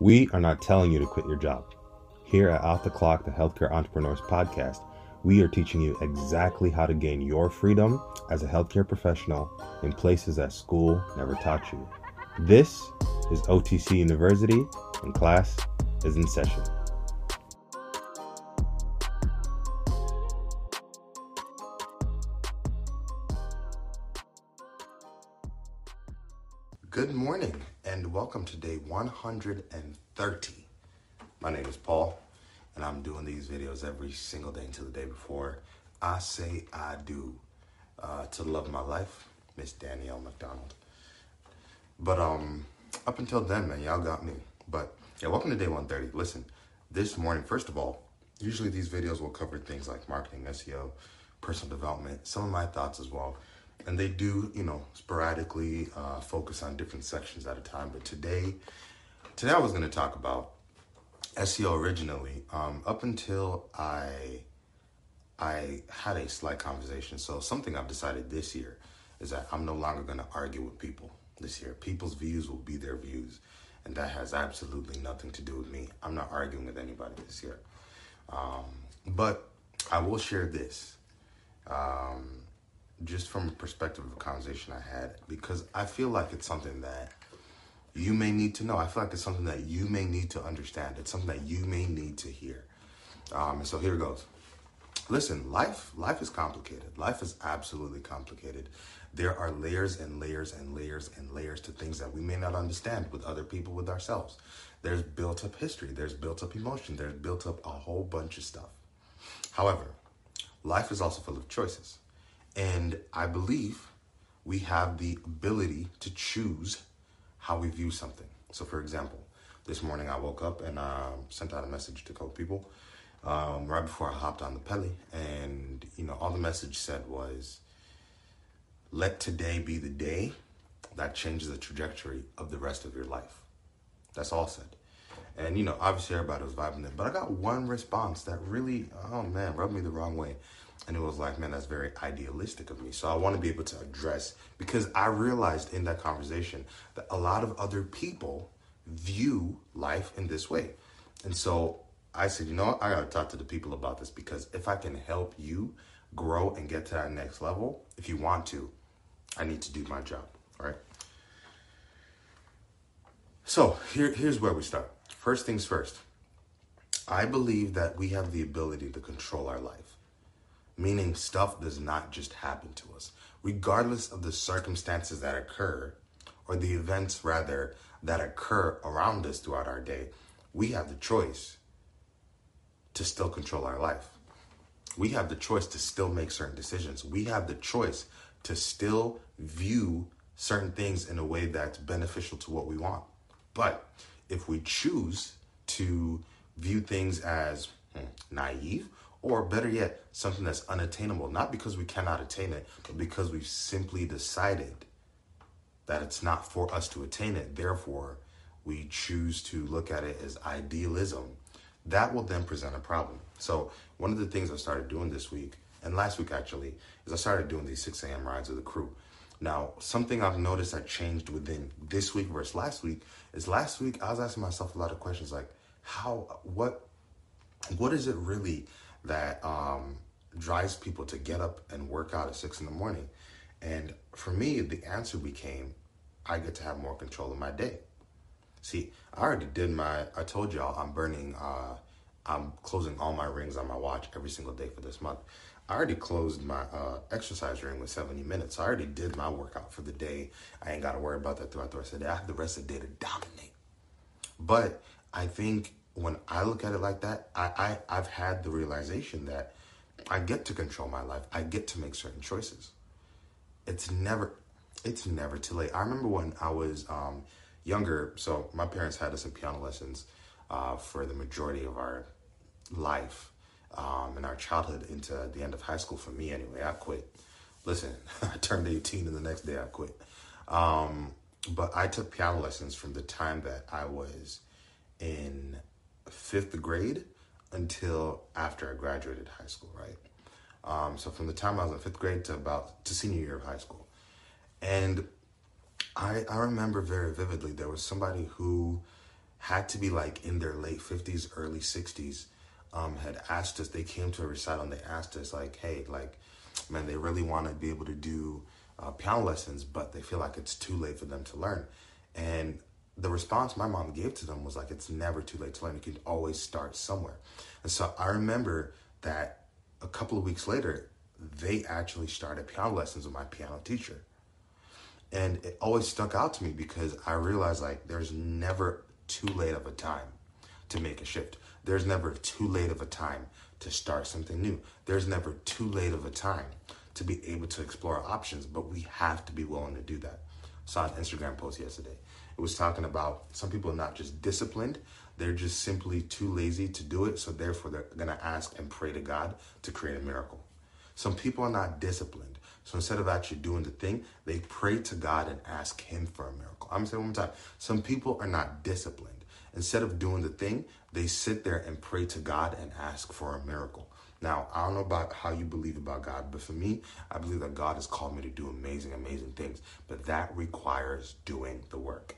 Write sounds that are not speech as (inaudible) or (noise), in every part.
We are not telling you to quit your job. Here at Off the Clock, the Healthcare Entrepreneurs Podcast, we are teaching you exactly how to gain your freedom as a healthcare professional in places that school never taught you. This is OTC University, and class is in session. Good morning and welcome to day 130. My name is Paul and I'm doing these videos every single day until the day before. I say I do uh, to love my life, Miss Danielle McDonald. But um, up until then, man, y'all got me. But yeah, welcome to day 130. Listen, this morning, first of all, usually these videos will cover things like marketing, SEO, personal development, some of my thoughts as well and they do you know sporadically uh, focus on different sections at a time. But today today i was going to talk about seo originally. Um, up until i i had a slight conversation. So something i've decided this year is that i'm no longer going to argue with people this year. People's views will be their views. And that has absolutely nothing to do with me. I'm not arguing with anybody this year. Um, but i will share this. Um, just from a perspective of a conversation I had, because I feel like it's something that you may need to know. I feel like it's something that you may need to understand. It's something that you may need to hear. Um, and so here it goes. Listen, life life is complicated. Life is absolutely complicated. There are layers and layers and layers and layers to things that we may not understand with other people, with ourselves. There's built up history. There's built up emotion. There's built up a whole bunch of stuff. However, life is also full of choices. And I believe we have the ability to choose how we view something. So, for example, this morning I woke up and uh, sent out a message to a couple people um, right before I hopped on the Peli. And, you know, all the message said was, let today be the day that changes the trajectory of the rest of your life. That's all said. And, you know, obviously everybody was vibing it, but I got one response that really, oh man, rubbed me the wrong way. And it was like, man, that's very idealistic of me. So I want to be able to address because I realized in that conversation that a lot of other people view life in this way. And so I said, you know what? I got to talk to the people about this because if I can help you grow and get to that next level, if you want to, I need to do my job. All right. So here, here's where we start. First things first. I believe that we have the ability to control our life meaning stuff does not just happen to us. Regardless of the circumstances that occur, or the events rather that occur around us throughout our day, we have the choice to still control our life. We have the choice to still make certain decisions. We have the choice to still view certain things in a way that's beneficial to what we want. But if we choose to view things as hmm, naive or better yet, something that's unattainable, not because we cannot attain it, but because we've simply decided that it's not for us to attain it. Therefore, we choose to look at it as idealism. That will then present a problem. So, one of the things I started doing this week, and last week actually, is I started doing these 6 a.m. rides with the crew. Now, something I've noticed that changed within this week versus last week is last week I was asking myself a lot of questions like, how, what, what is it really that um, drives people to get up and work out at six in the morning. And for me, the answer became I get to have more control of my day. See, I already did my, I told y'all I'm burning, uh, I'm closing all my rings on my watch every single day for this month. I already closed my uh, exercise ring with 70 minutes. So I already did my workout for the day. I ain't got to worry about that throughout the rest of the day. I have the rest of the day to dominate. But I think when I look at it like that, I, I I've had the realization that I get to control my life. I get to make certain choices. It's never it's never too late. I remember when I was um, younger, so my parents had us in piano lessons uh, for the majority of our life um, in our childhood into the end of high school. For me, anyway, I quit. Listen, (laughs) I turned 18 and the next day I quit. Um, but I took piano lessons from the time that I was in fifth grade until after I graduated high school, right? Um, so from the time I was in fifth grade to about to senior year of high school, and I I remember very vividly there was somebody who had to be like in their late 50s, early 60s, um, had asked us, they came to a recital and they asked us, like, hey, like, man, they really want to be able to do uh, piano lessons, but they feel like it's too late for them to learn. And the response my mom gave to them was like, it's never too late to learn. You can always start somewhere. And so I remember that a couple of weeks later, they actually started piano lessons with my piano teacher. And it always stuck out to me because I realized like there's never too late of a time to make a shift. There's never too late of a time to start something new. There's never too late of a time to be able to explore options, but we have to be willing to do that. I saw an Instagram post yesterday. It was talking about some people are not just disciplined, they're just simply too lazy to do it, so therefore they're gonna ask and pray to God to create a miracle. Some people are not disciplined. So instead of actually doing the thing, they pray to God and ask Him for a miracle. I'm gonna say one more time. Some people are not disciplined. Instead of doing the thing, they sit there and pray to God and ask for a miracle. Now, I don't know about how you believe about God, but for me, I believe that God has called me to do amazing, amazing things. But that requires doing the work.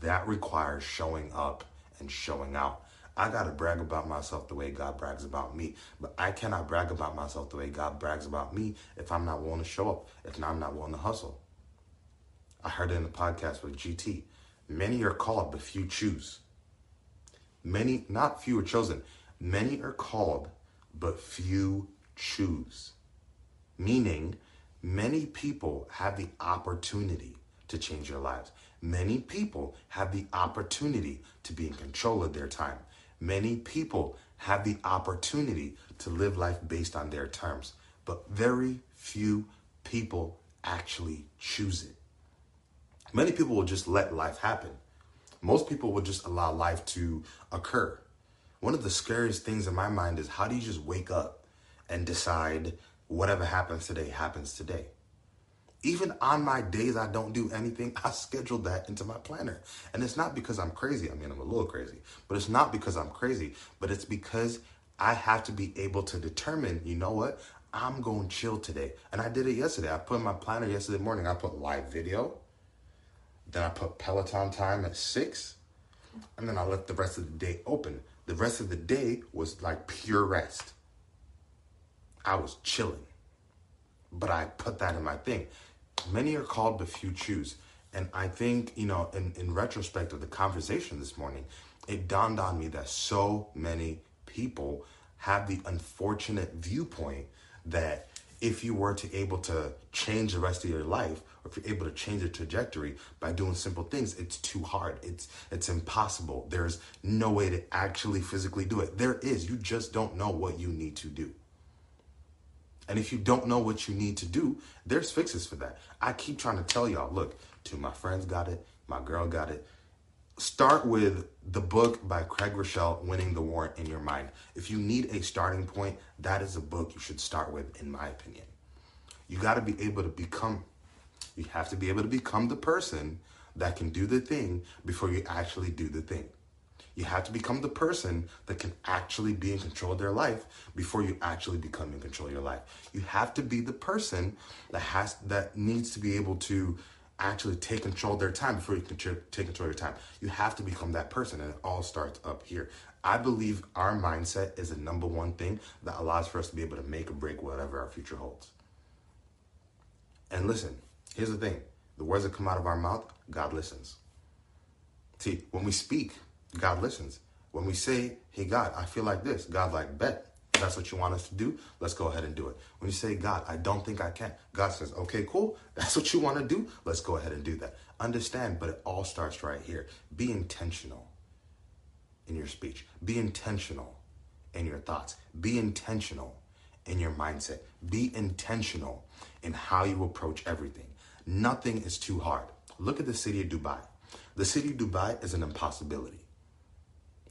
That requires showing up and showing out. I got to brag about myself the way God brags about me. But I cannot brag about myself the way God brags about me if I'm not willing to show up, if I'm not willing to hustle. I heard it in the podcast with GT. Many are called, but few choose. Many, not few are chosen. Many are called, but few choose. Meaning, many people have the opportunity to change their lives. Many people have the opportunity to be in control of their time. Many people have the opportunity to live life based on their terms, but very few people actually choose it. Many people will just let life happen. Most people will just allow life to occur. One of the scariest things in my mind is how do you just wake up and decide whatever happens today happens today? Even on my days I don't do anything, I schedule that into my planner. And it's not because I'm crazy. I mean, I'm a little crazy, but it's not because I'm crazy, but it's because I have to be able to determine, you know what? I'm going to chill today. And I did it yesterday. I put in my planner yesterday morning, I put live video. Then I put Peloton time at six. And then I left the rest of the day open. The rest of the day was like pure rest. I was chilling. But I put that in my thing. Many are called, but few choose. And I think, you know, in, in retrospect of the conversation this morning, it dawned on me that so many people have the unfortunate viewpoint that if you were to able to change the rest of your life or if you're able to change the trajectory by doing simple things it's too hard. It's it's impossible. There's no way to actually physically do it. There is. You just don't know what you need to do. And if you don't know what you need to do there's fixes for that. I keep trying to tell y'all look two my friends got it my girl got it start with the book by Craig Groeschel, Winning the War in Your Mind. If you need a starting point, that is a book you should start with, in my opinion. You got to be able to become, you have to be able to become the person that can do the thing before you actually do the thing. You have to become the person that can actually be in control of their life before you actually become in control of your life. You have to be the person that has that needs to be able to actually take control of their time before you can take control of your time. You have to become that person, and it all starts up here. I believe our mindset is the number one thing that allows for us to be able to make or break whatever our future holds. And listen, here's the thing the words that come out of our mouth, God listens. See, when we speak, God listens. When we say, hey, God, I feel like this, God like, bet that's what you want us to do, let's go ahead and do it. When you say, God, I don't think I can, God says, okay, cool. (laughs) That's what you want to do. Let's go ahead and do that. Understand, but it all starts right here. Be intentional in your speech, be intentional in your thoughts, be intentional in your mindset, be intentional in how you approach everything. Nothing is too hard. Look at the city of Dubai. The city of Dubai is an impossibility.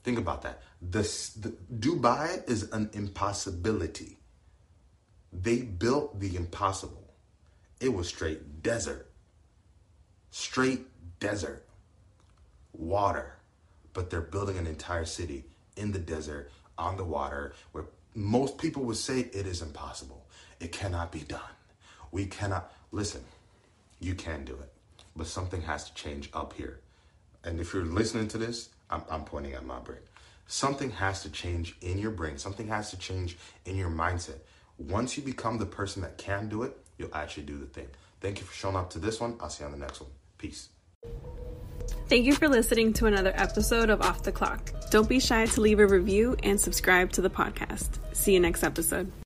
Think about that. This, the, Dubai is an impossibility. They built the impossible. It was straight desert. Straight desert. Water. But they're building an entire city in the desert, on the water, where most people would say it is impossible. It cannot be done. We cannot. Listen, you can do it. But something has to change up here. And if you're listening to this, I'm, I'm pointing at my brain. Something has to change in your brain. Something has to change in your mindset. Once you become the person that can do it, you'll actually do the thing. Thank you for showing up to this one. I'll see you on the next one. Peace. Thank you for listening to another episode of Off the Clock. Don't be shy to leave a review and subscribe to the podcast. See you next episode.